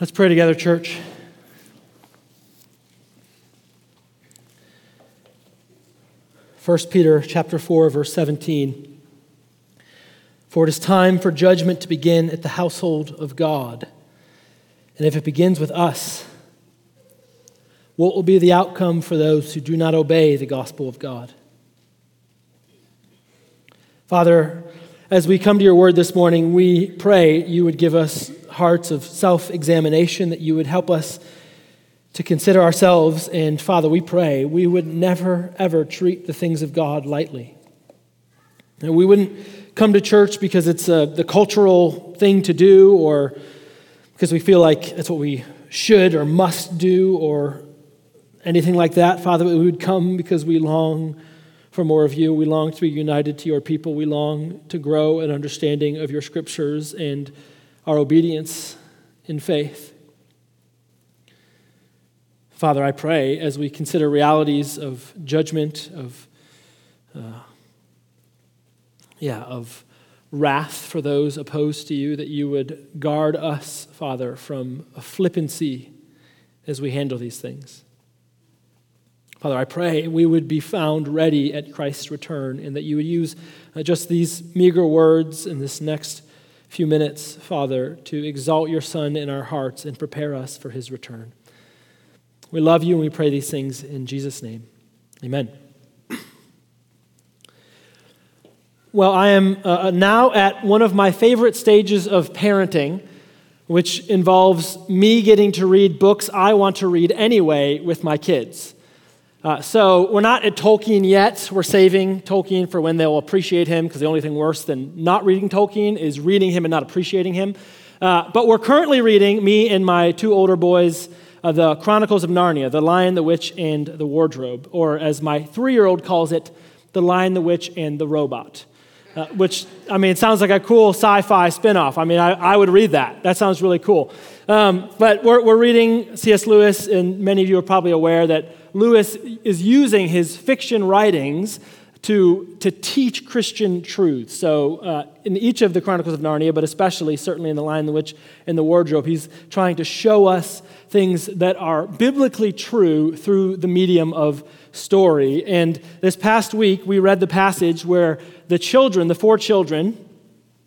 Let's pray together, church. First Peter chapter 4 verse 17 For it is time for judgment to begin at the household of God. And if it begins with us, what will be the outcome for those who do not obey the gospel of God? Father, as we come to your word this morning, we pray you would give us hearts of self examination, that you would help us to consider ourselves. And Father, we pray we would never, ever treat the things of God lightly. And we wouldn't come to church because it's a, the cultural thing to do or because we feel like that's what we should or must do or anything like that. Father, we would come because we long for more of you. We long to be united to your people. We long to grow an understanding of your scriptures and our obedience in faith. Father, I pray as we consider realities of judgment, of, uh, yeah, of wrath for those opposed to you, that you would guard us, Father, from a flippancy as we handle these things. Father, I pray we would be found ready at Christ's return and that you would use uh, just these meager words in this next few minutes, Father, to exalt your Son in our hearts and prepare us for his return. We love you and we pray these things in Jesus' name. Amen. Well, I am uh, now at one of my favorite stages of parenting, which involves me getting to read books I want to read anyway with my kids. Uh, so we're not at Tolkien yet. We're saving Tolkien for when they'll appreciate him, because the only thing worse than not reading Tolkien is reading him and not appreciating him. Uh, but we're currently reading, me and my two older boys, uh, the Chronicles of Narnia, The Lion, the Witch, and the Wardrobe, or as my three year old calls it, The Lion, the Witch, and the Robot. Uh, which, I mean, it sounds like a cool sci fi spinoff. I mean, I, I would read that. That sounds really cool. Um, but we're, we're reading C.S. Lewis, and many of you are probably aware that Lewis is using his fiction writings to, to teach Christian truths. So, uh, in each of the Chronicles of Narnia, but especially certainly in The Lion, the Witch, and the Wardrobe, he's trying to show us things that are biblically true through the medium of story. And this past week, we read the passage where the children, the four children,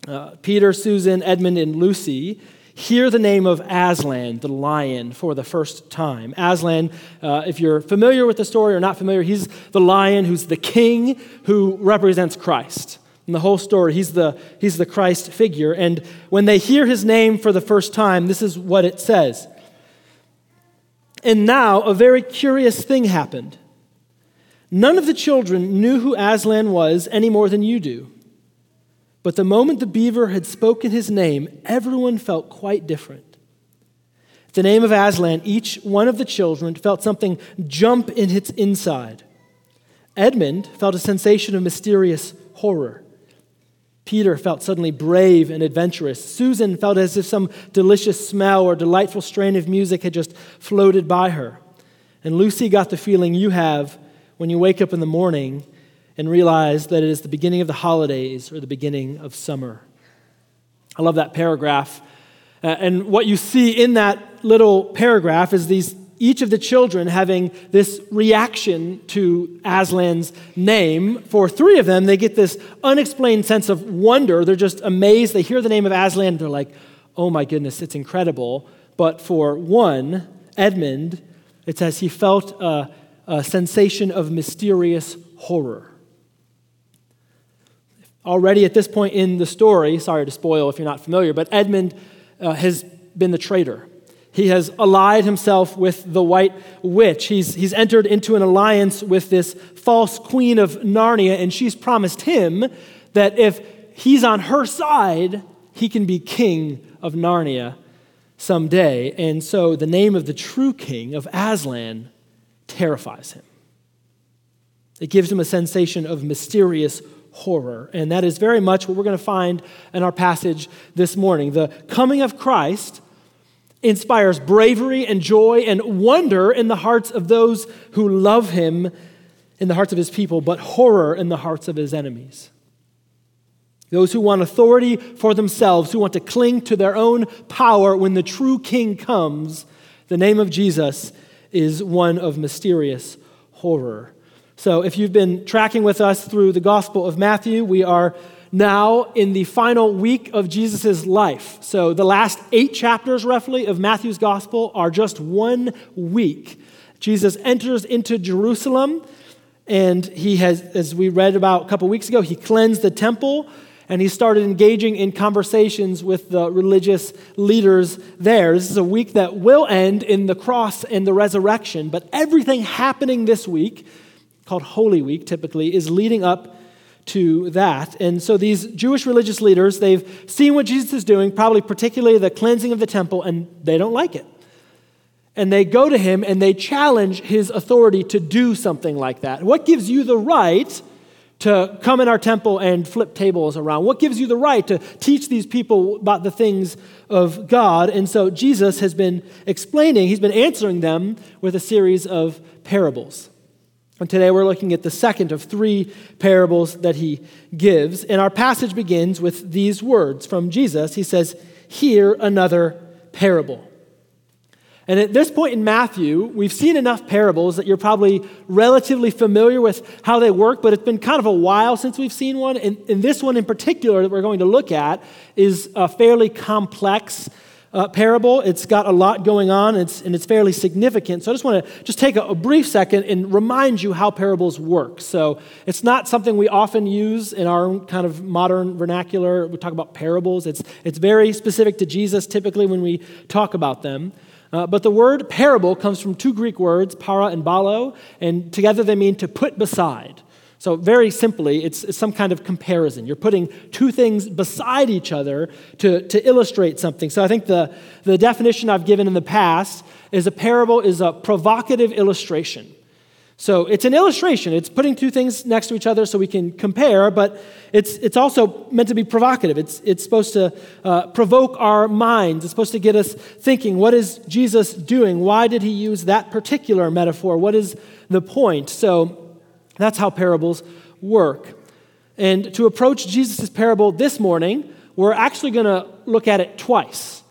uh, Peter, Susan, Edmund, and Lucy, hear the name of Aslan, the lion, for the first time. Aslan, uh, if you're familiar with the story or not familiar, he's the lion who's the king who represents Christ. In the whole story, he's the, he's the Christ figure. And when they hear his name for the first time, this is what it says. And now a very curious thing happened. None of the children knew who Aslan was any more than you do. But the moment the beaver had spoken his name, everyone felt quite different. At the name of Aslan, each one of the children felt something jump in its inside. Edmund felt a sensation of mysterious horror. Peter felt suddenly brave and adventurous. Susan felt as if some delicious smell or delightful strain of music had just floated by her. And Lucy got the feeling you have when you wake up in the morning and realize that it is the beginning of the holidays or the beginning of summer. I love that paragraph. Uh, and what you see in that little paragraph is these each of the children having this reaction to Aslan's name. For three of them, they get this unexplained sense of wonder. They're just amazed. They hear the name of Aslan, they're like, oh my goodness, it's incredible. But for one, Edmund, it says he felt a, a sensation of mysterious horror. Already at this point in the story, sorry to spoil if you're not familiar, but Edmund uh, has been the traitor. He has allied himself with the White Witch. He's, he's entered into an alliance with this false queen of Narnia, and she's promised him that if he's on her side, he can be king of Narnia someday. And so the name of the true king of Aslan terrifies him. It gives him a sensation of mysterious horror. And that is very much what we're going to find in our passage this morning. The coming of Christ inspires bravery and joy and wonder in the hearts of those who love him, in the hearts of his people, but horror in the hearts of his enemies. Those who want authority for themselves, who want to cling to their own power when the true king comes, the name of Jesus is one of mysterious horror. So, if you've been tracking with us through the Gospel of Matthew, we are now in the final week of Jesus' life. So, the last eight chapters, roughly, of Matthew's Gospel are just one week. Jesus enters into Jerusalem, and he has, as we read about a couple weeks ago, he cleansed the temple and he started engaging in conversations with the religious leaders there. This is a week that will end in the cross and the resurrection, but everything happening this week, called Holy Week typically, is leading up to that. And so these Jewish religious leaders, they've seen what Jesus is doing, probably particularly the cleansing of the temple, and they don't like it. And they go to him and they challenge his authority to do something like that. What gives you the right to come in our temple and flip tables around? What gives you the right to teach these people about the things of God? And so Jesus has been explaining, he's been answering them with a series of parables. And today we're looking at the second of three parables that he gives. And our passage begins with these words from Jesus. He says, Hear another parable. And at this point in Matthew, we've seen enough parables that you're probably relatively familiar with how they work, but it's been kind of a while since we've seen one. And, and this one in particular that we're going to look at is a fairly complex uh, parable. It's got a lot going on, and it's, and it's fairly significant. So I just want to just take a, a brief second and remind you how parables work. So it's not something we often use in our kind of modern vernacular. We talk about parables. It's, it's very specific to Jesus typically when we talk about them. Uh, but the word parable comes from two Greek words, para and balo, and together they mean to put beside. So, very simply, it's, it's, some kind of comparison. You're putting two things beside each other to, to illustrate something. So, I think the, the definition I've given in the past is a parable is a provocative illustration. So it's an illustration. It's putting two things next to each other so we can compare, but it's, it's also meant to be provocative. It's, it's supposed to uh, provoke our minds. It's supposed to get us thinking what is Jesus doing? Why did he use that particular metaphor? What is the point? So that's how parables work. And to approach Jesus' parable this morning, we're actually going to look at it twice.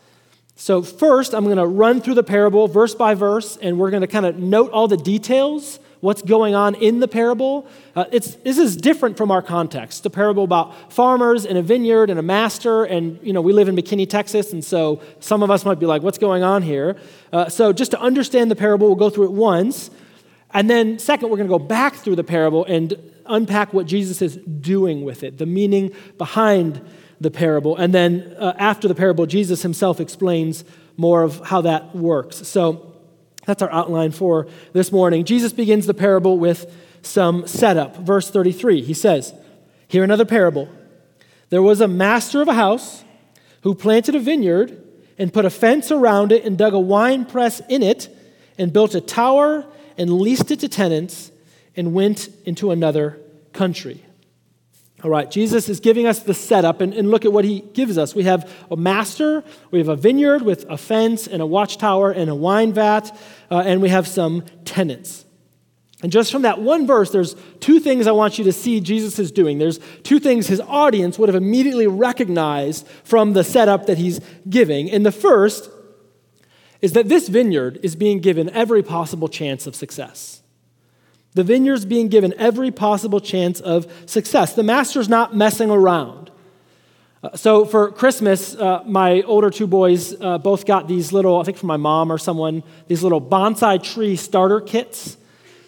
So, first, I'm going to run through the parable verse by verse, and we're going to kind of note all the details what's going on in the parable. Uh, it's, this is different from our context. A parable about farmers and a vineyard and a master, and you know we live in McKinney, Texas, and so some of us might be like, "What's going on here?" Uh, so just to understand the parable, we'll go through it once, and then second, we're going to go back through the parable and unpack what Jesus is doing with it, the meaning behind the parable, and then uh, after the parable, Jesus himself explains more of how that works. So. That's our outline for this morning. Jesus begins the parable with some setup. Verse 33, he says, Hear another parable. There was a master of a house who planted a vineyard and put a fence around it and dug a wine press in it and built a tower and leased it to tenants and went into another country. All right, Jesus is giving us the setup, and, and, look at what he gives us. We have a master, we have a vineyard with a fence and a watchtower and a wine vat, uh, and we have some tenants. And just from that one verse, there's two things I want you to see Jesus is doing. There's two things his audience would have immediately recognized from the setup that he's giving. And the first is that this vineyard is being given every possible chance of success. The vineyard's being given every possible chance of success. The master's not messing around. Uh, so for Christmas, uh, my older two boys uh, both got these little, I think from my mom or someone, these little bonsai tree starter kits.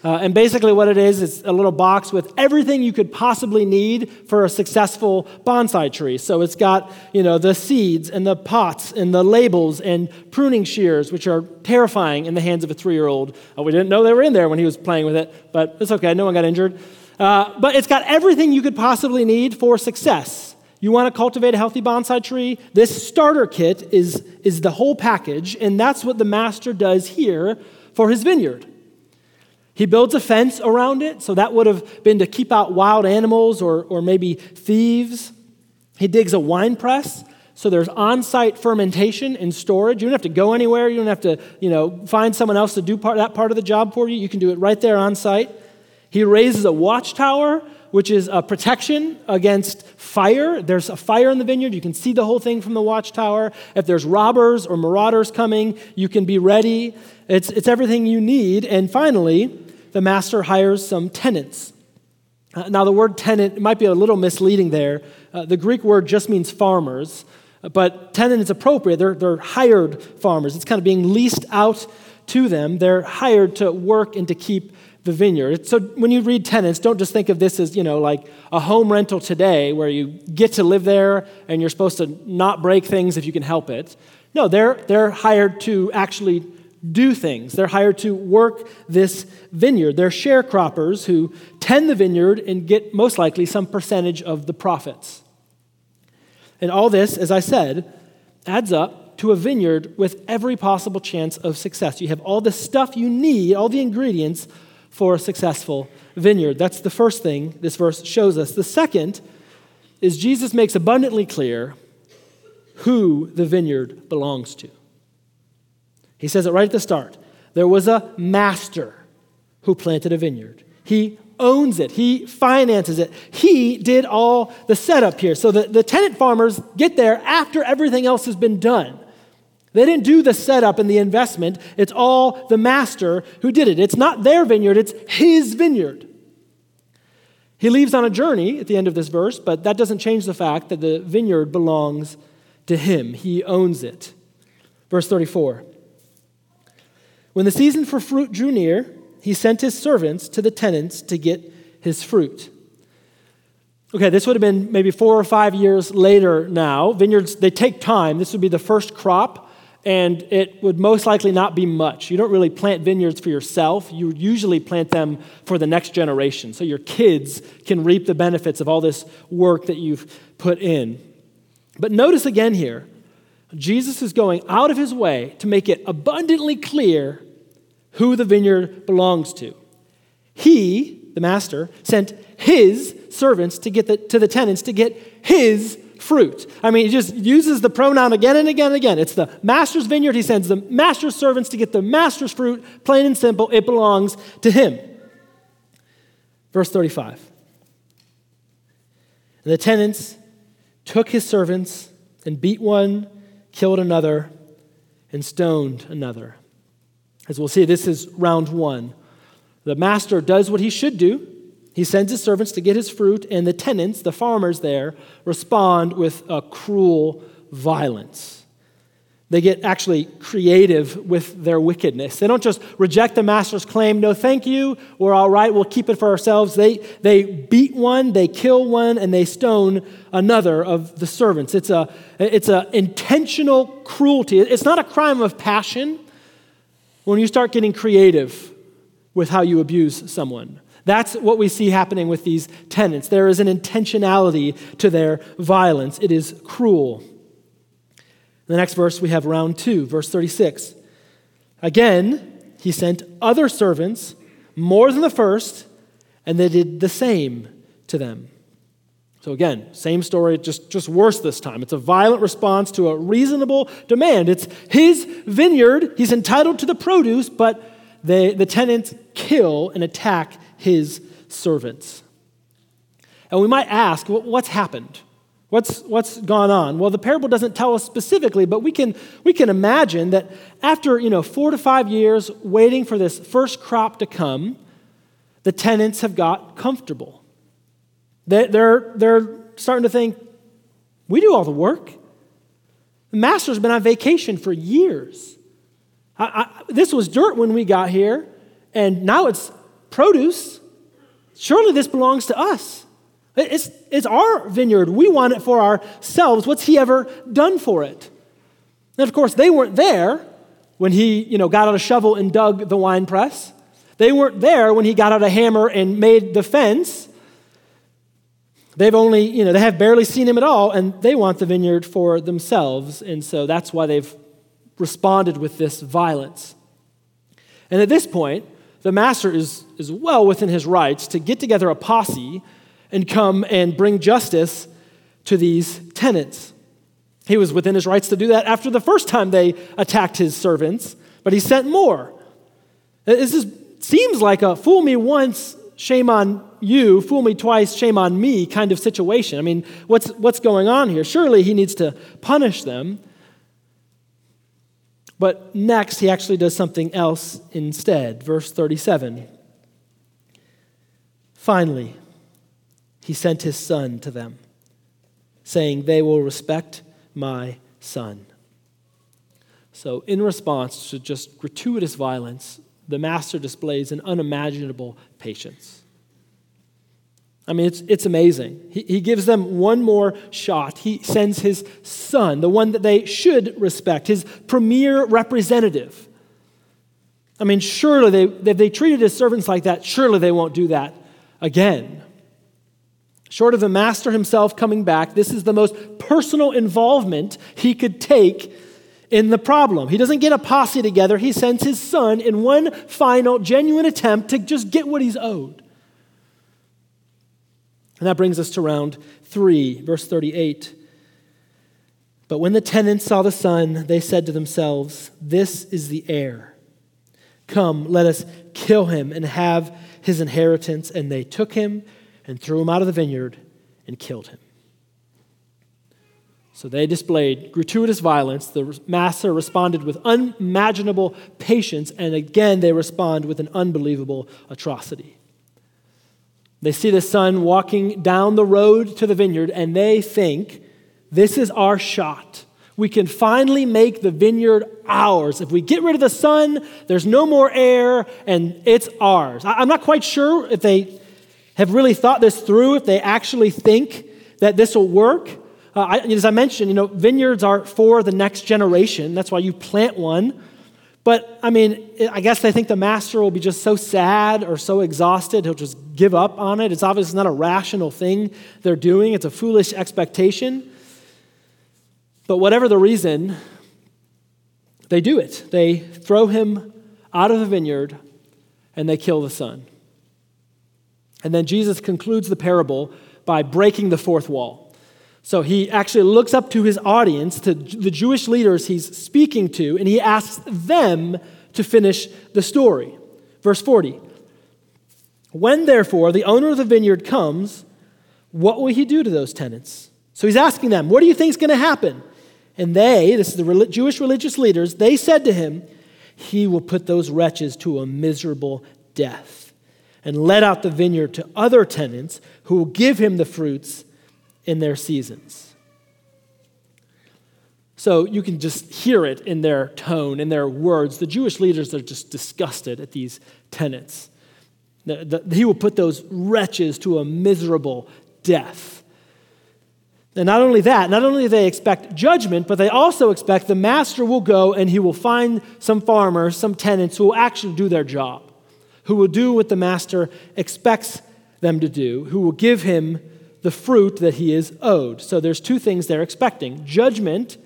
Uh, and basically, what it is, is a little box with everything you could possibly need for a successful bonsai tree. So it's got, you know, the seeds and the pots and the labels and pruning shears, which are terrifying in the hands of a three year old. Uh, we didn't know they were in there when he was playing with it, but it's okay. No one got injured. Uh, but it's got everything you could possibly need for success. You want to cultivate a healthy bonsai tree? This starter kit is, is the whole package, and that's what the master does here for his vineyard. He builds a fence around it, so that would have been to keep out wild animals or, or maybe thieves. He digs a wine press, so there's on site fermentation and storage. You don't have to go anywhere, you don't have to you know, find someone else to do part, that part of the job for you. You can do it right there on site. He raises a watchtower which is a protection against fire. There's a fire in the vineyard. You can see the whole thing from the watchtower. If there's robbers or marauders coming, you can be ready. It's, it's everything you need. And finally, the master hires some tenants. Uh, now, the word tenant might be a little misleading there. Uh, the Greek word just means farmers, but tenant is appropriate. They're, they're hired farmers. It's kind of being leased out to them. They're hired to work and to keep the vineyard. So when you read tenants, don't just think of this as, you know, like a home rental today where you get to live there and you're supposed to not break things if you can help it. No, they're, they're hired to actually do things. They're hired to work this vineyard. They're sharecroppers who tend the vineyard and get most likely some percentage of the profits. And all this, as I said, adds up to a vineyard with every possible chance of success. You have all the stuff you need, all the ingredients for a successful vineyard. That's the first thing this verse shows us. The second is Jesus makes abundantly clear who the vineyard belongs to. He says it right at the start. There was a master who planted a vineyard. He owns it, he finances it. He did all the setup here. So the, the tenant farmers get there after everything else has been done. They didn't do the setup and the investment. It's all the master who did it. It's not their vineyard, it's his vineyard. He leaves on a journey at the end of this verse, but that doesn't change the fact that the vineyard belongs to him. He owns it. Verse 34 When the season for fruit drew near, he sent his servants to the tenants to get his fruit. Okay, this would have been maybe four or five years later now. Vineyards, they take time. This would be the first crop and it would most likely not be much. You don't really plant vineyards for yourself. You usually plant them for the next generation, so your kids can reap the benefits of all this work that you've put in. But notice again here, Jesus is going out of his way to make it abundantly clear who the vineyard belongs to. He, the master, sent his servants to get the, to the tenants to get his fruit. I mean, he just uses the pronoun again and again and again. It's the master's vineyard. He sends the master's servants to get the master's fruit. Plain and simple, it belongs to him. Verse 35. And the tenants took his servants and beat one, killed another, and stoned another. As we'll see, this is round one. The master does what he should do he sends his servants to get his fruit, and the tenants, the farmers there, respond with a cruel violence. They get actually creative with their wickedness. They don't just reject the master's claim, no, thank you, we're all right, we'll keep it for ourselves. They, they beat one, they kill one, and they stone another of the servants. It's a it's a intentional cruelty. It's not a crime of passion when you start getting creative with how you abuse someone. That's what we see happening with these tenants. There is an intentionality to their violence, it is cruel. The next verse, we have round two, verse 36. Again, he sent other servants, more than the first, and they did the same to them. So again, same story, just, just worse this time. It's a violent response to a reasonable demand. It's his vineyard, he's entitled to the produce, but they, the tenants kill and attack his servants. And we might ask, what's happened? What's, what's gone on? Well, the parable doesn't tell us specifically, but we can, we can imagine that after you know, four to five years waiting for this first crop to come, the tenants have got comfortable. They, they're, they're starting to think, we do all the work. The master's been on vacation for years. I, I, this was dirt when we got here, and now it's produce. Surely this belongs to us. It's, it's our vineyard. We want it for ourselves. What's he ever done for it? And of course, they weren't there when he you know, got out a shovel and dug the wine press. They weren't there when he got out a hammer and made the fence. They've only, you know, they have barely seen him at all, and they want the vineyard for themselves. And so that's why they've responded with this violence. And at this point, the master is, is well within his rights to get together a posse and come and bring justice to these tenants. He was within his rights to do that after the first time they attacked his servants, but he sent more. Uh, this is, seems like a fool me once, shame on you, fool me twice, shame on me kind of situation. I mean, what's, what's going on here? Surely he needs to punish them. But next, he actually does something else instead. Verse 37. Finally, he sent his son to them, saying, They will respect my son. So, in response to just gratuitous violence, the master displays an unimaginable patience. I mean, it's, it's amazing. He, he gives them one more shot. He sends his son, the one that they should respect, his premier representative. I mean, surely they, if they treated his servants like that, surely they won't do that again. Short of the master himself coming back, this is the most personal involvement he could take in the problem. He doesn't get a posse together, he sends his son in one final, genuine attempt to just get what he's owed. And that brings us to round three, verse 38. But when the tenants saw the son, they said to themselves, This is the heir. Come, let us kill him and have his inheritance. And they took him and threw him out of the vineyard and killed him. So they displayed gratuitous violence. The master responded with unimaginable patience, and again they respond with an unbelievable atrocity. They see the son walking down the road to the vineyard, and they think, This is our shot. We can finally make the vineyard ours. If we get rid of the son, there's no more heir, and it's ours. I'm not quite sure if they have really thought this through, if they actually think that this will work. Uh, I, as I mentioned, you know, vineyards are for the next generation. That's why you plant one. But I mean, I guess they think the master will be just so sad or so exhausted, he'll just give up on it. It's obviously not a rational thing they're doing, it's a foolish expectation. But whatever the reason, they do it. They throw him out of the vineyard and they kill the son. And then Jesus concludes the parable by breaking the fourth wall. So he actually looks up to his audience, to the Jewish leaders he's speaking to, and he asks them to finish the story. Verse 40 When therefore the owner of the vineyard comes, what will he do to those tenants? So he's asking them, What do you think is going to happen? And they, this is the Jewish religious leaders, they said to him, He will put those wretches to a miserable death and let out the vineyard to other tenants who will give him the fruits in their seasons. So you can just hear it in their tone, in their words. The Jewish leaders are just disgusted at these tenants. He will put those wretches to a miserable death. And not only that, not only do they expect judgment, but they also expect the master will go and he will find some farmers, some tenants who will actually do their job, who will do what the master expects them to do, who will give him the fruit that he is owed. So there's two things they're expecting judgment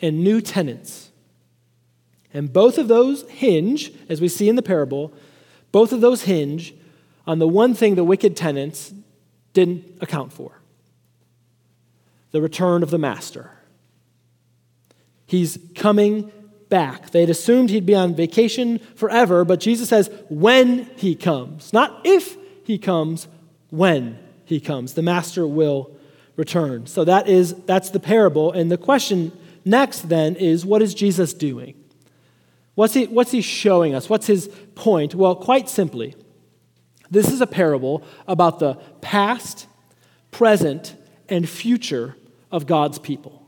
and new tenants. And both of those hinge, as we see in the parable, both of those hinge on the one thing the wicked tenants didn't account for the return of the master. He's coming back. They'd assumed he'd be on vacation forever, but Jesus says when he comes, not if he comes, when he comes. The master will return. So that is that's the parable. And the question next then is what is Jesus doing? What's he, what's he showing us? What's his point? Well, quite simply, this is a parable about the past, present, and future of God's people.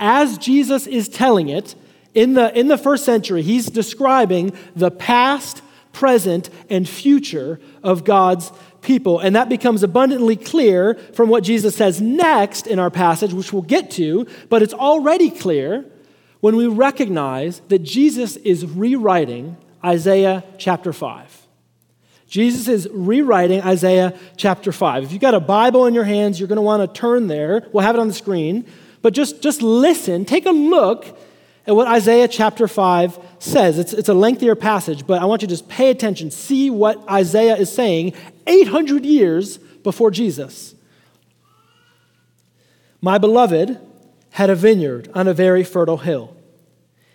As Jesus is telling it, in the, in the first century, he's describing the past, present, and future of God's people. And that becomes abundantly clear from what Jesus says next in our passage, which we'll get to, but it's already clear when we recognize that Jesus is rewriting Isaiah chapter 5. Jesus is rewriting Isaiah chapter 5. If you've got a Bible in your hands, you're going to want to turn there. We'll have it on the screen. But just, just listen, take a look at what Isaiah chapter 5 says. It's, it's a lengthier passage, but I want you to just pay attention, see what Isaiah is saying 800 years before Jesus. My beloved had a vineyard on a very fertile hill.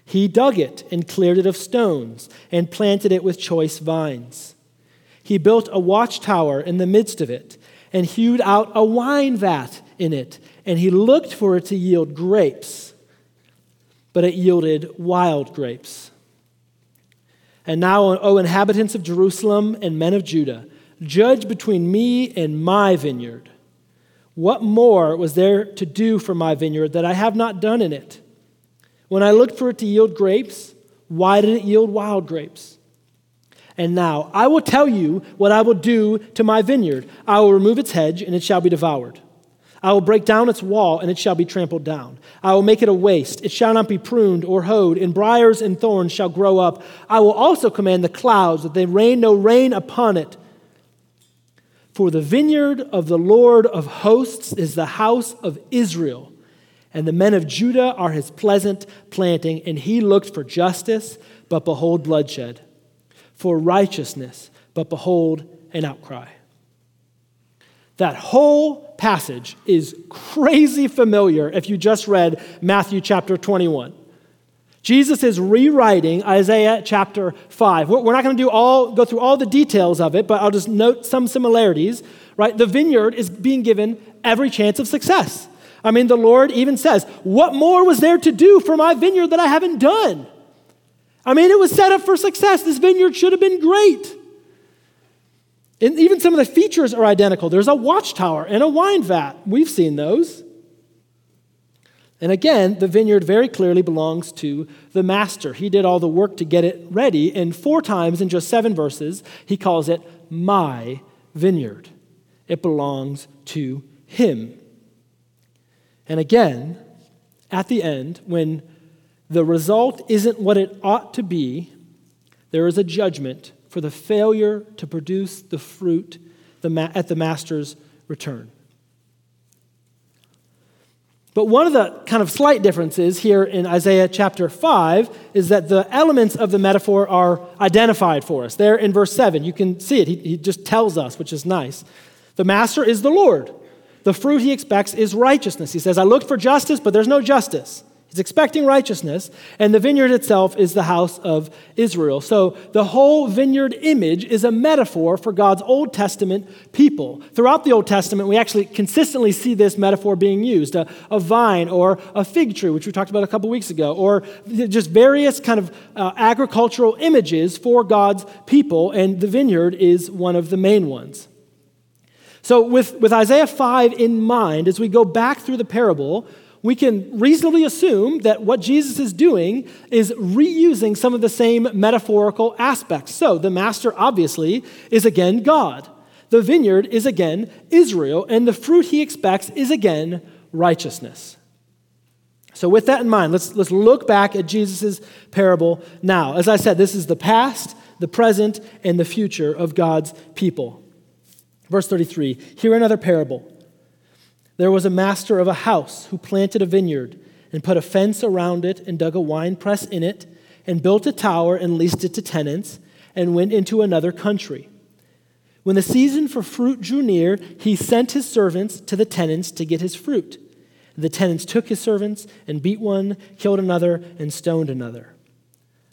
He dug it and cleared it of stones and planted it with choice vines. He built a watchtower in the midst of it, and hewed out a wine vat in it, and he looked for it to yield grapes, but it yielded wild grapes. And now, O inhabitants of Jerusalem and men of Judah, judge between me and my vineyard. What more was there to do for my vineyard that I have not done in it? When I looked for it to yield grapes, why did it yield wild grapes? And now I will tell you what I will do to my vineyard. I will remove its hedge, and it shall be devoured. I will break down its wall, and it shall be trampled down. I will make it a waste. It shall not be pruned or hoed, and briers and thorns shall grow up. I will also command the clouds that they rain no rain upon it. For the vineyard of the Lord of hosts is the house of Israel, and the men of Judah are his pleasant planting, and he looked for justice, but behold bloodshed for righteousness, but behold, an outcry. That whole passage is crazy familiar if you just read Matthew chapter 21. Jesus is rewriting Isaiah chapter 5. We're not going to do all, go through all the details of it, but I'll just note some similarities. Right? The vineyard is being given every chance of success. I mean, the Lord even says, What more was there to do for my vineyard that I haven't done? I mean, it was set up for success. This vineyard should have been great. And even some of the features are identical. There's a watchtower and a wine vat. We've seen those. And again, the vineyard very clearly belongs to the master. He did all the work to get it ready, and four times in just seven verses, he calls it my vineyard. It belongs to him. And again, at the end, when the result isn't what it ought to be, there is a judgment for the failure to produce the fruit at the master's return. But one of the kind of slight differences here in Isaiah chapter 5 is that the elements of the metaphor are identified for us. There in verse 7, you can see it. He, he just tells us, which is nice. The master is the Lord. The fruit he expects is righteousness. He says, I looked for justice, but there's no justice. He's expecting righteousness, and the vineyard itself is the house of Israel. So the whole vineyard image is a metaphor for God's Old Testament people. Throughout the Old Testament, we actually consistently see this metaphor being used a, a vine or a fig tree, which we talked about a couple weeks ago, or just various kind of uh, agricultural images for God's people, and the vineyard is one of the main ones. So, with, with Isaiah 5 in mind, as we go back through the parable, we can reasonably assume that what Jesus is doing is reusing some of the same metaphorical aspects. So, the master obviously is again God. The vineyard is again Israel, and the fruit he expects is again righteousness. So, with that in mind, let's, let's look back at Jesus' parable now. As I said, this is the past, the present, and the future of God's people. Verse 33 Hear another parable. There was a master of a house who planted a vineyard and put a fence around it and dug a wine press in it and built a tower and leased it to tenants and went into another country. When the season for fruit drew near, he sent his servants to the tenants to get his fruit. The tenants took his servants and beat one, killed another, and stoned another.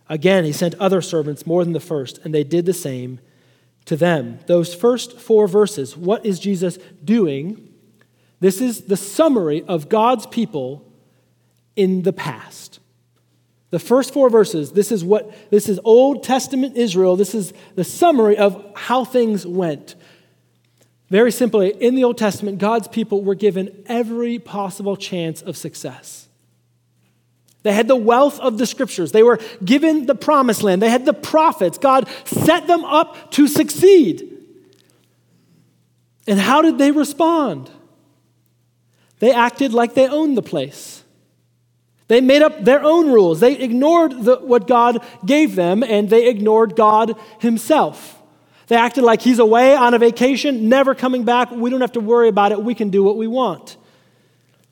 Again, he sent other servants more than the first, and they did the same to them. Those first four verses, what is Jesus doing? This is the summary of God's people in the past. The first four verses, this is what this is Old Testament Israel. This is the summary of how things went. Very simply, in the Old Testament, God's people were given every possible chance of success. They had the wealth of the scriptures. They were given the promised land. They had the prophets. God set them up to succeed. And how did they respond? They acted like they owned the place. They made up their own rules. They ignored the, what God gave them and they ignored God Himself. They acted like He's away on a vacation, never coming back. We don't have to worry about it. We can do what we want.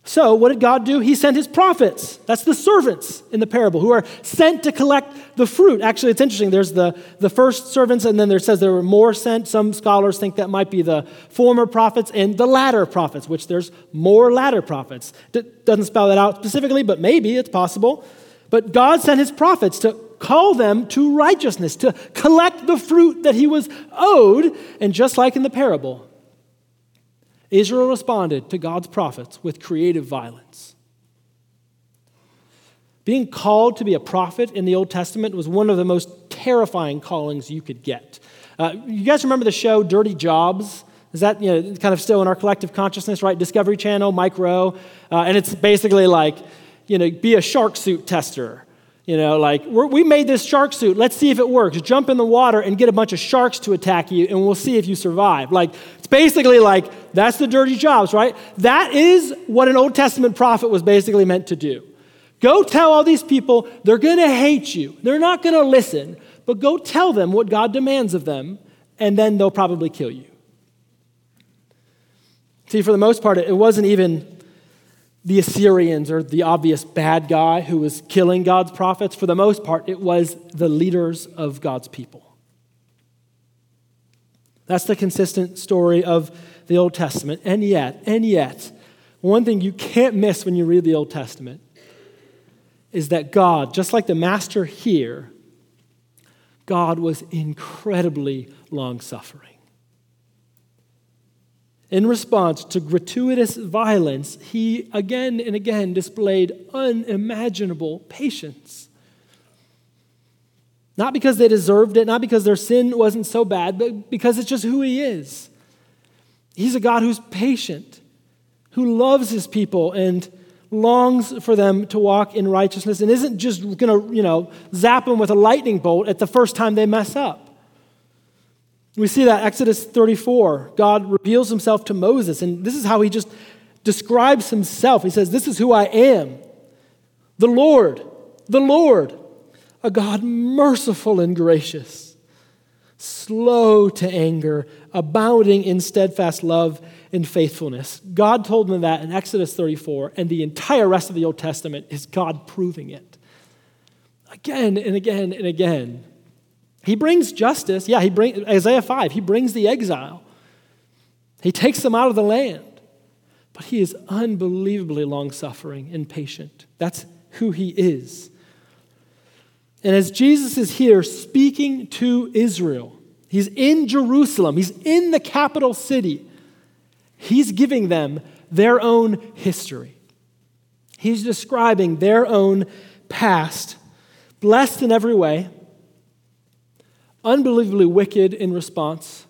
So, what did God do? He sent his prophets. That's the servants in the parable who are sent to collect the fruit. Actually, it's interesting. There's the, the first servants, and then there says there were more sent. Some scholars think that might be the former prophets and the latter prophets, which there's more latter prophets. D- doesn't spell that out specifically, but maybe it's possible. But God sent his prophets to call them to righteousness, to collect the fruit that he was owed. And just like in the parable, Israel responded to God's prophets with creative violence. Being called to be a prophet in the Old Testament was one of the most terrifying callings you could get. Uh, you guys remember the show Dirty Jobs? Is that you know, kind of still in our collective consciousness, right? Discovery Channel, Mike Rowe. Uh, and it's basically like, you know, be a shark suit tester. You know, like, we made this shark suit. Let's see if it works. Jump in the water and get a bunch of sharks to attack you, and we'll see if you survive. Like, it's basically like, that's the dirty jobs, right? That is what an Old Testament prophet was basically meant to do. Go tell all these people they're going to hate you. They're not going to listen, but go tell them what God demands of them, and then they'll probably kill you. See, for the most part, it wasn't even the Assyrians are the obvious bad guy who was killing God's prophets. For the most part, it was the leaders of God's people. That's the consistent story of the Old Testament. And yet, and yet, one thing you can't miss when you read the Old Testament is that God, just like the master here, God was incredibly long suffering. In response to gratuitous violence, he again and again displayed unimaginable patience. Not because they deserved it, not because their sin wasn't so bad, but because it's just who he is. He's a God who's patient, who loves his people and longs for them to walk in righteousness and isn't just going to, you know, zap them with a lightning bolt at the first time they mess up. We see that Exodus 34, God reveals himself to Moses, and this is how he just describes himself. He says, This is who I am the Lord, the Lord, a God merciful and gracious, slow to anger, abounding in steadfast love and faithfulness. God told them that in Exodus 34, and the entire rest of the Old Testament is God proving it again and again and again. He brings justice. Yeah, he brings Isaiah 5, he brings the exile. He takes them out of the land. But he is unbelievably long suffering and patient. That's who he is. And as Jesus is here speaking to Israel, he's in Jerusalem, he's in the capital city, he's giving them their own history. He's describing their own past, blessed in every way, unbelievably wicked in response,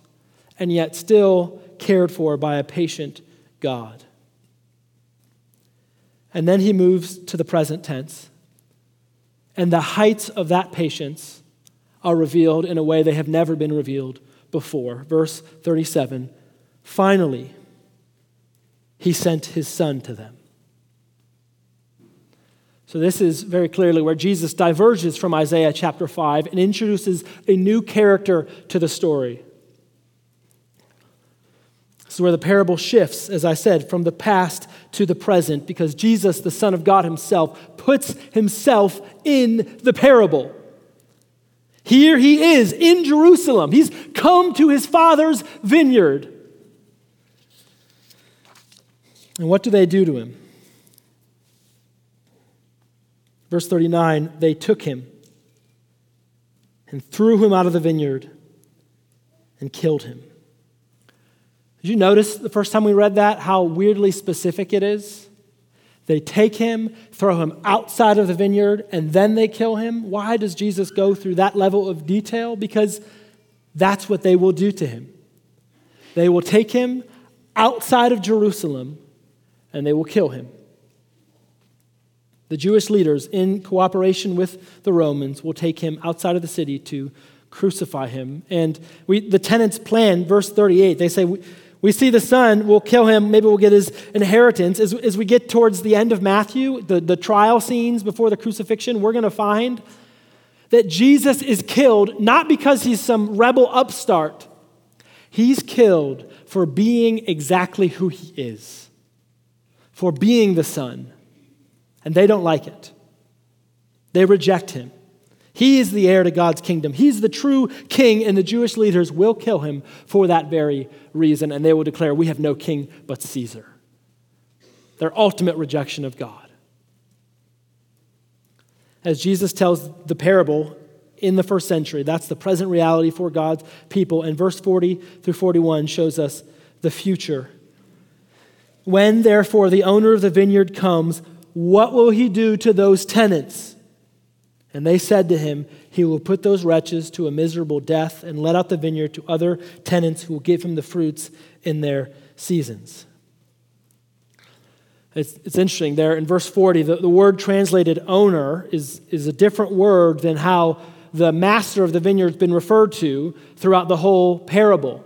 and yet still cared for by a patient God. And then he moves to the present tense, and the heights of that patience are revealed in a way they have never been revealed before. Verse 37 Finally, he sent his son to them. So, this is very clearly where Jesus diverges from Isaiah chapter 5 and introduces a new character to the story. This is where the parable shifts, as I said, from the past to the present, because Jesus, the Son of God Himself, puts Himself in the parable. Here He is in Jerusalem. He's come to His Father's vineyard. And what do they do to Him? Verse 39 they took him and threw him out of the vineyard and killed him. Did you notice the first time we read that how weirdly specific it is? They take him, throw him outside of the vineyard, and then they kill him. Why does Jesus go through that level of detail? Because that's what they will do to him. They will take him outside of Jerusalem and they will kill him. The Jewish leaders, in cooperation with the Romans, will take him outside of the city to crucify him. And we, the tenants plan, verse 38, they say, we, see the son, we'll kill him, maybe we'll get his inheritance. As, as we get towards the end of Matthew, the, the trial scenes before the crucifixion, we're going to find that Jesus is killed not because he's some rebel upstart, he's killed for being exactly who he is, for being the son and they don't like it. They reject him. He is the heir to God's kingdom. He's the true king, and the Jewish leaders will kill him for that very reason, and they will declare, We have no king but Caesar. Their ultimate rejection of God. As Jesus tells the parable in the first century. That's the present reality for God's people. And verse 40 through 41 shows us the future. When, therefore, the owner of the vineyard comes, what will he do to those tenants? And they said to him, He will put those wretches to a miserable death and let out the vineyard to other tenants who will give him the fruits in their seasons. It's, it's interesting there in verse 40, the, the word translated owner is, is a different word than how the master of the vineyard has been referred to throughout the whole parable.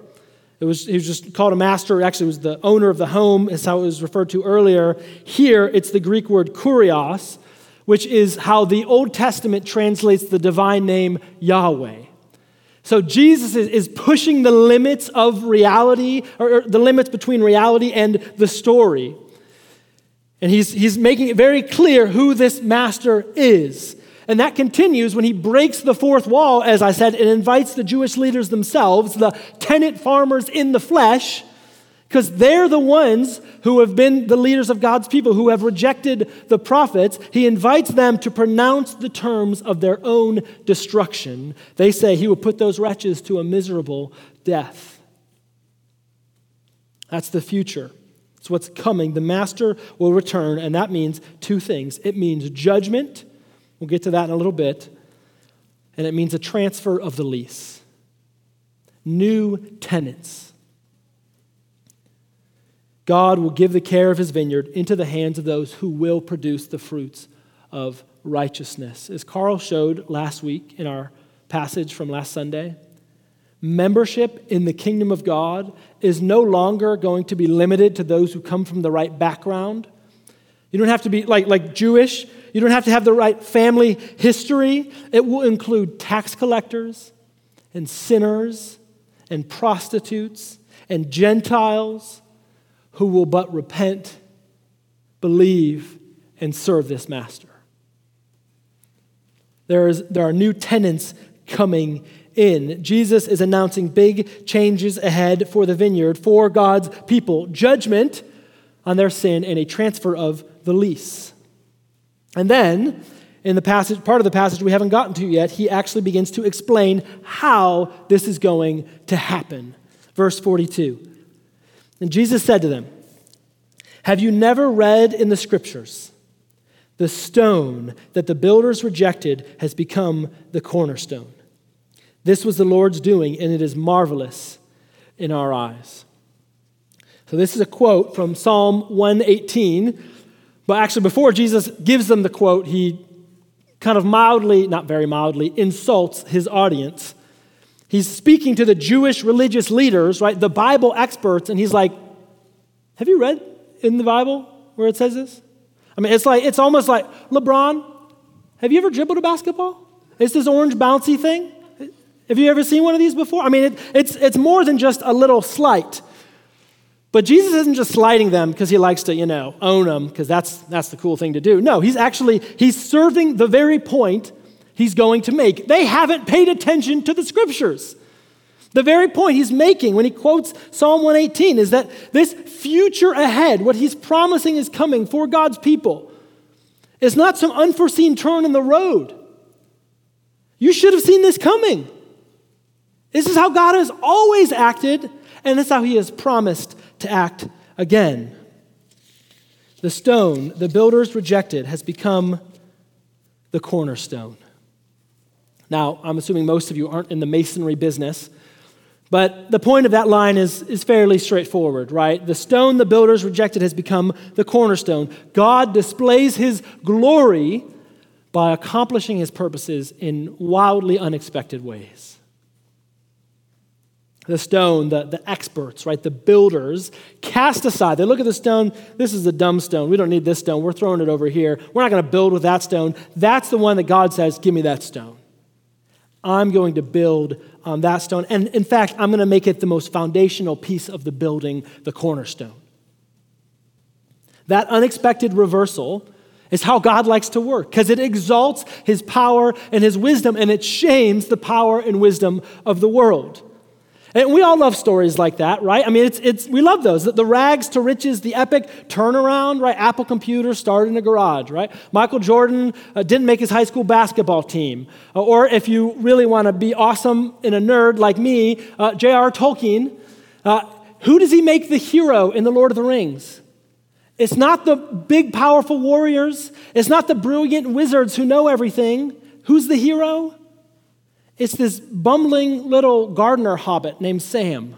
It was, he was just called a master. Actually, was the owner of the home, is how it was referred to earlier. Here, it's the Greek word kurios, which is how the Old Testament translates the divine name Yahweh. So Jesus is, is pushing the limits of reality, or, or the limits between reality and the story. And he's, he's making it very clear who this master is. And that continues when he breaks the fourth wall, as I said, and invites the Jewish leaders themselves, the tenant farmers in the flesh, because they're the ones who have been the leaders of God's people, who have rejected the prophets. He invites them to pronounce the terms of their own destruction. They say he will put those wretches to a miserable death. That's the future. It's what's coming. The master will return, and that means two things it means judgment, we'll get to that in a little bit, and it means a transfer of the lease. New tenants. God will give the care of his vineyard into the hands of those who will produce the fruits of righteousness. As Carl showed last week in our passage from last Sunday, membership in the kingdom of God is no longer going to be limited to those who come from the right background. You don't have to be like, like Jewish, you don't have to have the right family history. It will include tax collectors and sinners and prostitutes and Gentiles who will but repent, believe, and serve this master. There, is, there are new tenants coming in. Jesus is announcing big changes ahead for the vineyard, for God's people judgment on their sin and a transfer of the lease. And then, in the passage, part of the passage we haven't gotten to yet, he actually begins to explain how this is going to happen. Verse 42. And Jesus said to them, Have you never read in the scriptures? The stone that the builders rejected has become the cornerstone. This was the Lord's doing, and it is marvelous in our eyes. So, this is a quote from Psalm 118. But actually, before Jesus gives them the quote, he kind of mildly, not very mildly, insults his audience. He's speaking to the Jewish religious leaders, right, the Bible experts, and he's like, Have you read in the Bible where it says this? I mean, it's like, it's almost like, LeBron, have you ever dribbled a basketball? It's this orange bouncy thing. Have you ever seen one of these before? I mean, it, it's, it's more than just a little slight. But Jesus isn't just slighting them because he likes to, you know, own them because that's, that's the cool thing to do. No, he's actually, he's serving the very point he's going to make. They haven't paid attention to the scriptures. The very point he's making when he quotes Psalm 118 is that this future ahead, what he's promising is coming for God's people, is not some unforeseen turn in the road. You should have seen this coming. This is how God has always acted, and this is how He has promised to act again. The stone the builders rejected has become the cornerstone. Now, I'm assuming most of you aren't in the masonry business, but the point of that line is, is fairly straightforward, right? The stone the builders rejected has become the cornerstone. God displays his glory by accomplishing his purposes in wildly unexpected ways the stone, the, the experts, right, the builders, cast aside. They look at the stone, this is a dumb stone. We don't need this stone. We're throwing it over here. We're not going to build with that stone. That's the one that God says, give me that stone. I'm going to build on that stone. And in fact, I'm going to make it the most foundational piece of the building, the cornerstone. That unexpected reversal is how God likes to work because it exalts his power and his wisdom and it shames the power and wisdom of the world. And we all love stories like that, right? I mean, it's, it's, we love those. The rags to riches, the epic turnaround, right? Apple Computer started in a garage, right? Michael Jordan uh, didn't make his high school basketball team. Uh, or if you really want to be awesome and a nerd like me, uh, J.R. Tolkien, uh, who does he make the hero in The Lord of the Rings? It's not the big, powerful warriors. It's not the brilliant wizards who know everything. Who's the hero? It's this bumbling little gardener hobbit named Sam,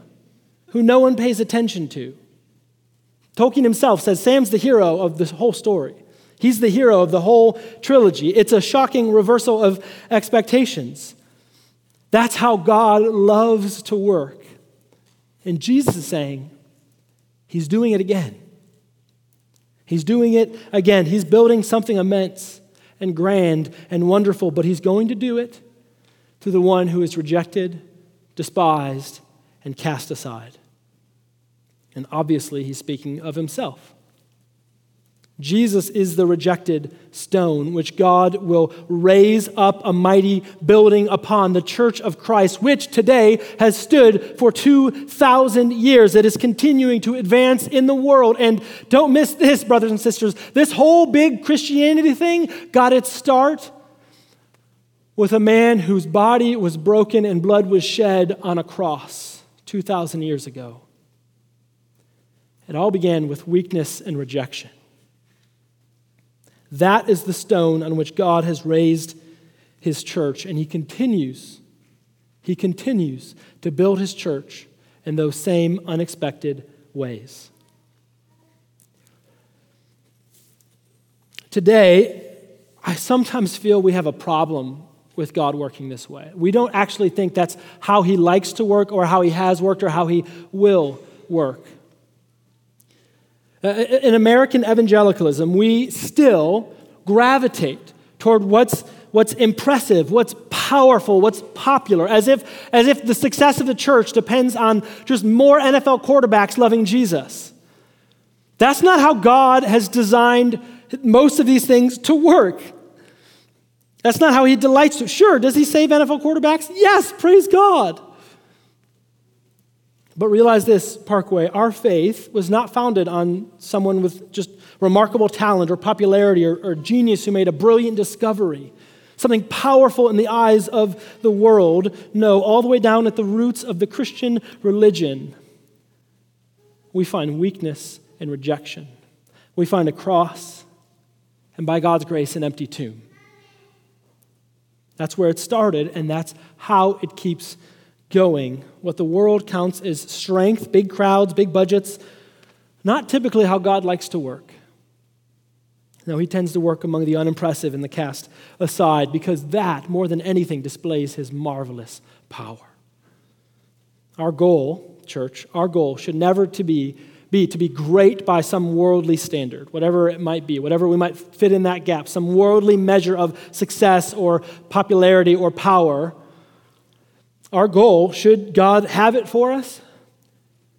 who no one pays attention to. Tolkien himself says Sam's the hero of this whole story. He's the hero of the whole trilogy. It's a shocking reversal of expectations. That's how God loves to work. And Jesus is saying, He's doing it again. He's doing it again. He's building something immense and grand and wonderful, but He's going to do it to the one who is rejected, despised, and cast aside. And obviously, he's speaking of himself. Jesus is the rejected stone, which God will raise up a mighty building upon the church of Christ, which today has stood for 2,000 years. It is continuing to advance in the world. And don't miss this, brothers and sisters. This whole big Christianity thing got its start with a man whose body was broken and blood was shed on a cross 2,000 years ago. It all began with weakness and rejection. That is the stone on which God has raised his church, and he continues, he continues to build his church in those same unexpected ways. Today, I sometimes feel we have a problem with God working this way. We don't actually think that's how He likes to work or how He has worked or how He will work. Uh, in American evangelicalism, we still gravitate toward what's, what's impressive, what's powerful, what's popular, as if, as if the success of the church depends on just more NFL quarterbacks loving Jesus. That's not how God has designed most of these things to work. That's not how he delights. Sure, does he save NFL quarterbacks? Yes, praise God. But realize this, Parkway, our faith was not founded on someone with just remarkable talent or popularity or, or genius who made a brilliant discovery, something powerful in the eyes of the world. No, all the way down at the roots of the Christian religion, we find weakness and rejection. We find a cross, and by God's grace, an empty tomb. That's where it started, and that's how it keeps going. What the world counts as strength, big crowds, big budgets, not typically how God likes to work. No, he tends to work among the unimpressive and the cast aside because that, more than anything, displays his marvelous power. Our goal, church, our goal should never to be be to be great by some worldly standard, whatever it might be, whatever we might fit in that gap, some worldly measure of success or popularity or power. Our goal, should God have it for us,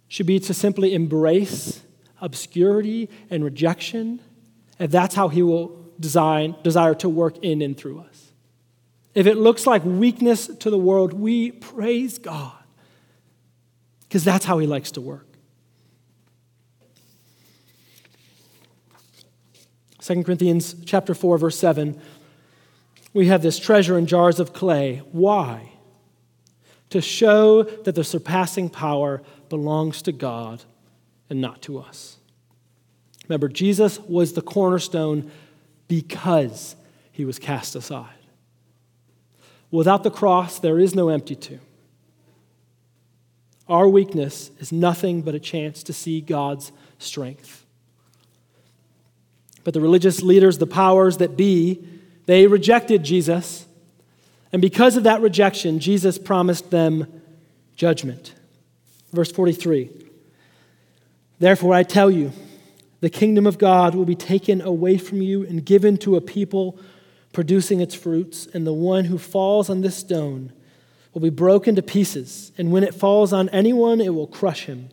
should be to simply embrace obscurity and rejection, and that's how He will design, desire to work in and through us. If it looks like weakness to the world, we praise God because that's how He likes to work. 2 Corinthians chapter 4 verse 7 we have this treasure in jars of clay. Why? To show that the surpassing power belongs to God and not to us. Remember Jesus was the cornerstone because he was cast aside. Without the cross there is no empty tomb. Our weakness is nothing but a chance to see God's strength but the religious leaders, the powers that be, they rejected Jesus. And because of that rejection, Jesus promised them judgment. Verse 43 Therefore, I tell you, the kingdom of God will be taken away from you and given to a people producing its fruits, and the one who falls on this stone will be broken to pieces, and when it falls on anyone, it will crush him.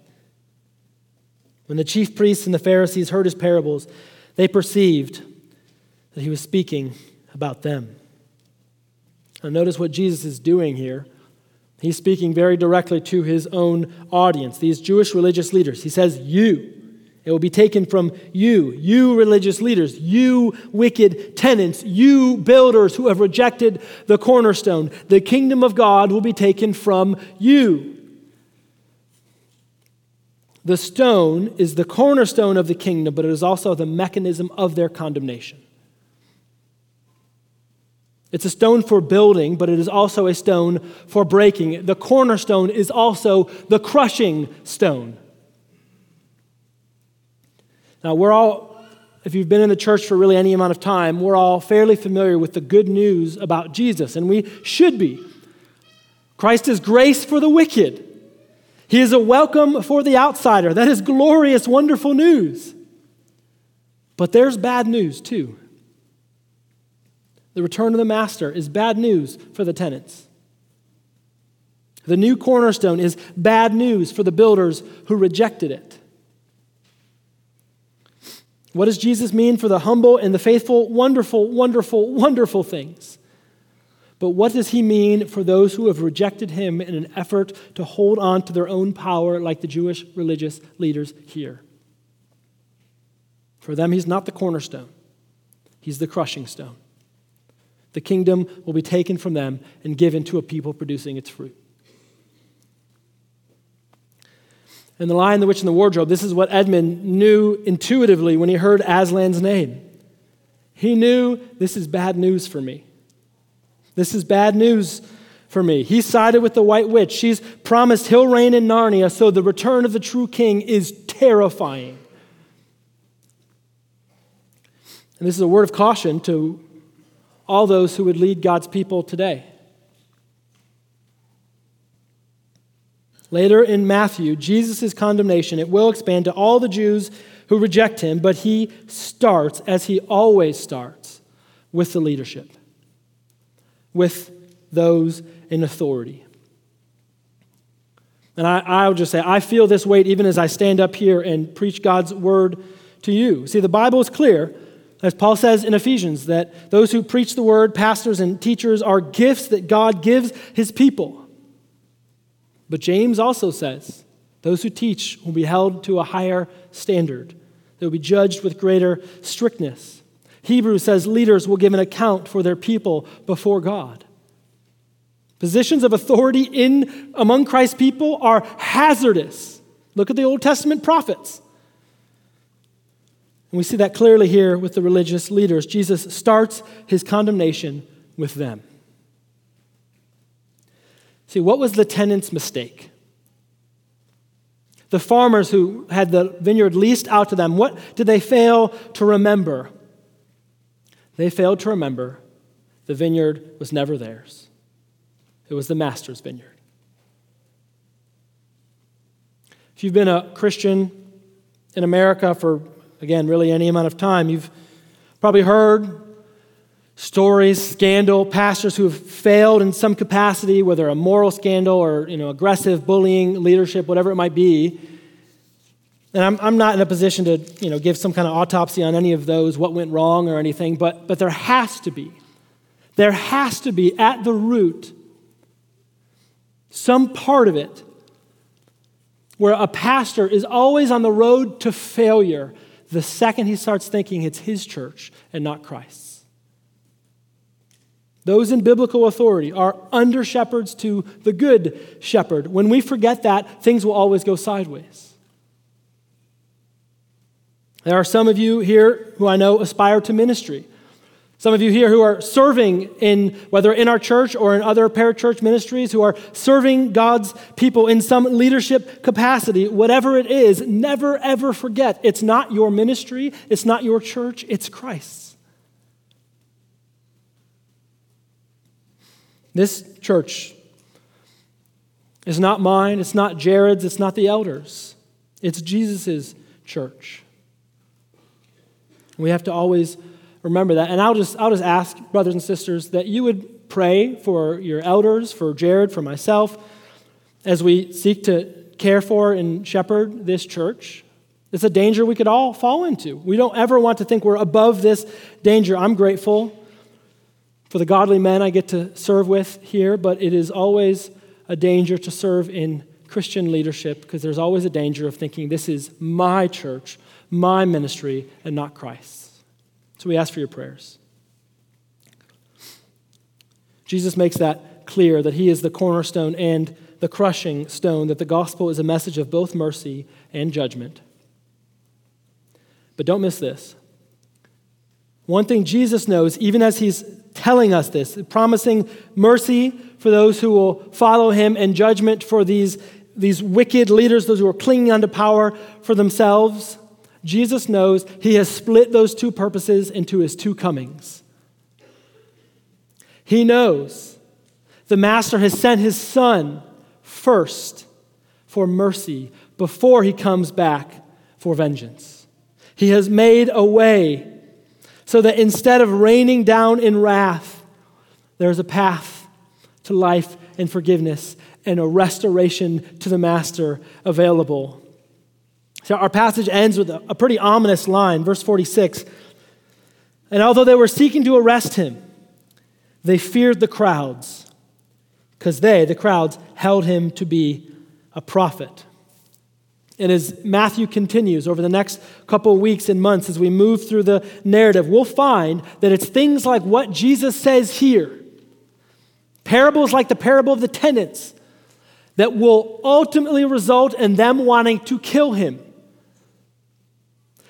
When the chief priests and the Pharisees heard his parables, they perceived that he was speaking about them. Now, notice what Jesus is doing here. He's speaking very directly to his own audience, these Jewish religious leaders. He says, You. It will be taken from you, you religious leaders, you wicked tenants, you builders who have rejected the cornerstone. The kingdom of God will be taken from you. The stone is the cornerstone of the kingdom, but it is also the mechanism of their condemnation. It's a stone for building, but it is also a stone for breaking. The cornerstone is also the crushing stone. Now, we're all, if you've been in the church for really any amount of time, we're all fairly familiar with the good news about Jesus, and we should be. Christ is grace for the wicked, He is a welcome for the outsider. That is glorious, wonderful news. But there's bad news too. The return of the master is bad news for the tenants. The new cornerstone is bad news for the builders who rejected it. What does Jesus mean for the humble and the faithful? Wonderful, wonderful, wonderful things. But what does he mean for those who have rejected him in an effort to hold on to their own power, like the Jewish religious leaders here? For them, he's not the cornerstone, he's the crushing stone. The kingdom will be taken from them and given to a people producing its fruit. And the Lion, the Witch, and the Wardrobe, this is what Edmund knew intuitively when he heard Aslan's name. He knew this is bad news for me. This is bad news for me. He sided with the White Witch. She's promised he'll reign in Narnia, so the return of the true king is terrifying. And this is a word of caution to all those who would lead God's people today. Later in Matthew, Jesus' condemnation, it will expand to all the Jews who reject him, but he starts, as he always starts, with the leadership, with those in authority. And I, will just say, I feel this weight even as I stand up here and preach God's word to you. See, the Bible is clear, as Paul says in Ephesians, that those who preach the word, pastors and teachers, are gifts that God gives his people. But James also says those who teach will be held to a higher standard, they will be judged with greater strictness. Hebrews says leaders will give an account for their people before God. Positions of authority in among Christ's people are hazardous. Look at the Old Testament prophets. And we see that clearly here with the religious leaders. Jesus starts his condemnation with them. See, what was the tenant's mistake? The farmers who had the vineyard leased out to them, what did they fail to remember? They failed to remember the vineyard was never theirs, it was the master's vineyard. If you've been a Christian in America for, again, really any amount of time, you've probably heard stories, scandal, pastors who have failed in some capacity, whether a moral scandal or you know, aggressive bullying, leadership, whatever it might be. And I'm, I'm not in a position to you know, give some kind of autopsy on any of those, what went wrong or anything, but, but there has to be. There has to be at the root some part of it where a pastor is always on the road to failure the second he starts thinking it's his church and not Christ's. Those in biblical authority are under shepherds to the good shepherd. When we forget that, things will always go sideways. There are some of you here who I know aspire to ministry. Some of you here who are serving in, whether in our church or in other parachurch ministries, who are serving God's people in some leadership capacity, whatever it is, never ever forget it's not your ministry, it's not your church, it's Christ's. This church is not mine, it's not Jared's, it's not the elders. It's Jesus' church. We have to always remember that. And I'll just, I'll just ask, brothers and sisters, that you would pray for your elders, for Jared, for myself, as we seek to care for and shepherd this church. It's a danger we could all fall into. We don't ever want to think we're above this danger. I'm grateful for the godly men I get to serve with here, but it is always a danger to serve in Christian leadership because there's always a danger of thinking this is my church, my ministry, and not Christ's. So we ask for your prayers. Jesus makes that clear that he is the cornerstone and the crushing stone, that the gospel is a message of both mercy and judgment. But don't miss this. One thing Jesus knows, even as he's telling us this, promising mercy for those who will follow him and judgment for these, these wicked leaders, those who are clinging onto power for themselves, Jesus knows he has split those two purposes into his two comings. He knows the Master has sent his Son first for mercy before he comes back for vengeance. He has made a way so that instead of raining down in wrath, there's a path to life and forgiveness and a restoration to the Master available. So our passage ends with a, a pretty ominous line, verse 46. And although they were seeking to arrest him, they feared the crowds because they, the crowds, held him to be a prophet. And as Matthew continues over the next couple of weeks and months, as we move through the narrative, we'll find that it's things like what Jesus says here parables like the parable of the tenants that will ultimately result in them wanting to kill him.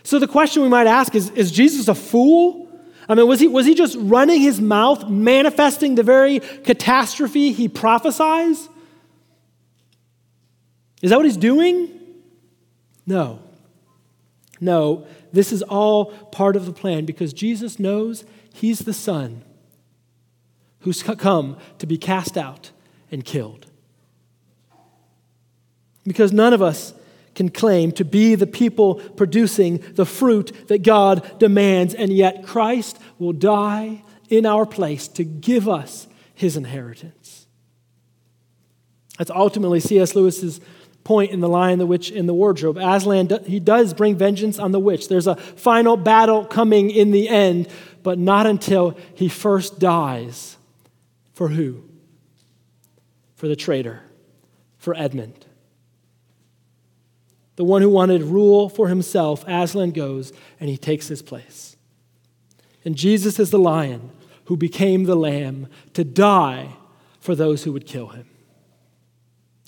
So the question we might ask is Is Jesus a fool? I mean, was he, was he just running his mouth, manifesting the very catastrophe he prophesies? Is that what he's doing? No. No, this is all part of the plan because Jesus knows he's the Son who's come to be cast out and killed. Because none of us can claim to be the people producing the fruit that God demands, and yet Christ will die in our place to give us his inheritance. That's ultimately C.S. Lewis's point in The Lion, the Witch, and the Wardrobe. Aslan, he does bring vengeance on the witch. There's a final battle coming in the end, but not until he first dies. For who? For the traitor, for Edmund the one who wanted rule for himself, Aslan goes and he takes his place. And Jesus is the lion who became the lamb to die for those who would kill him.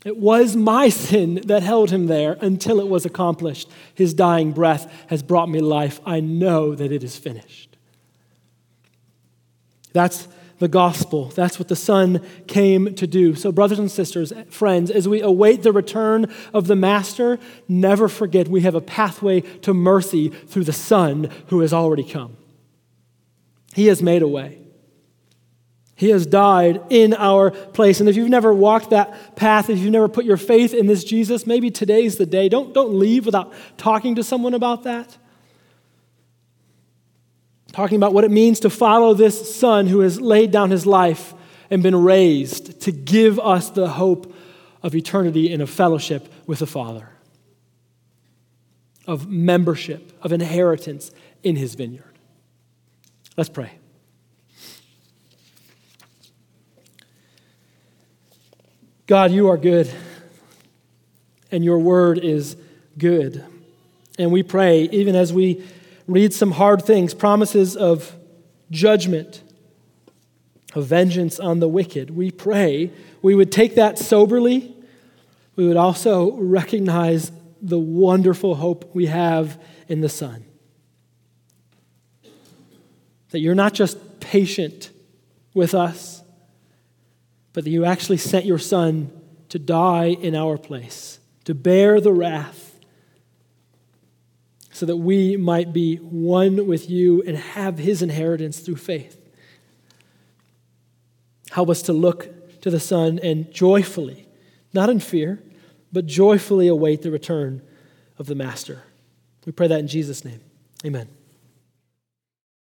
It was my sin that held him there until it was accomplished. His dying breath has brought me life. I know that it is finished. That's the gospel. That's what the Son came to do. So, brothers and sisters, friends, as we await the return of the Master, never forget we have a pathway to mercy through the Son who has already come. He has made a way. He has died in our place. And if you've never walked that path, if you've never put your faith in this Jesus, maybe today's the day. Don't, don't leave without talking to someone about that talking about what it means to follow this Son who has laid down his life and been raised to give us the hope of eternity and of fellowship with the Father, of membership, of inheritance in his vineyard. Let's pray. God, you are good, and your word is good. And we pray, even as we read some hard things promises of judgment, of vengeance on the wicked. We pray we would take that soberly. We would also recognize the wonderful hope we have in the Son. That you're not just patient with us, but that you actually sent your Son to die in our place, to bear the wrath so that we might be one with you and have his inheritance through faith. Help us to look to the Son and joyfully, not in fear, but joyfully await the return of the Master. We pray that in Jesus' name. Amen.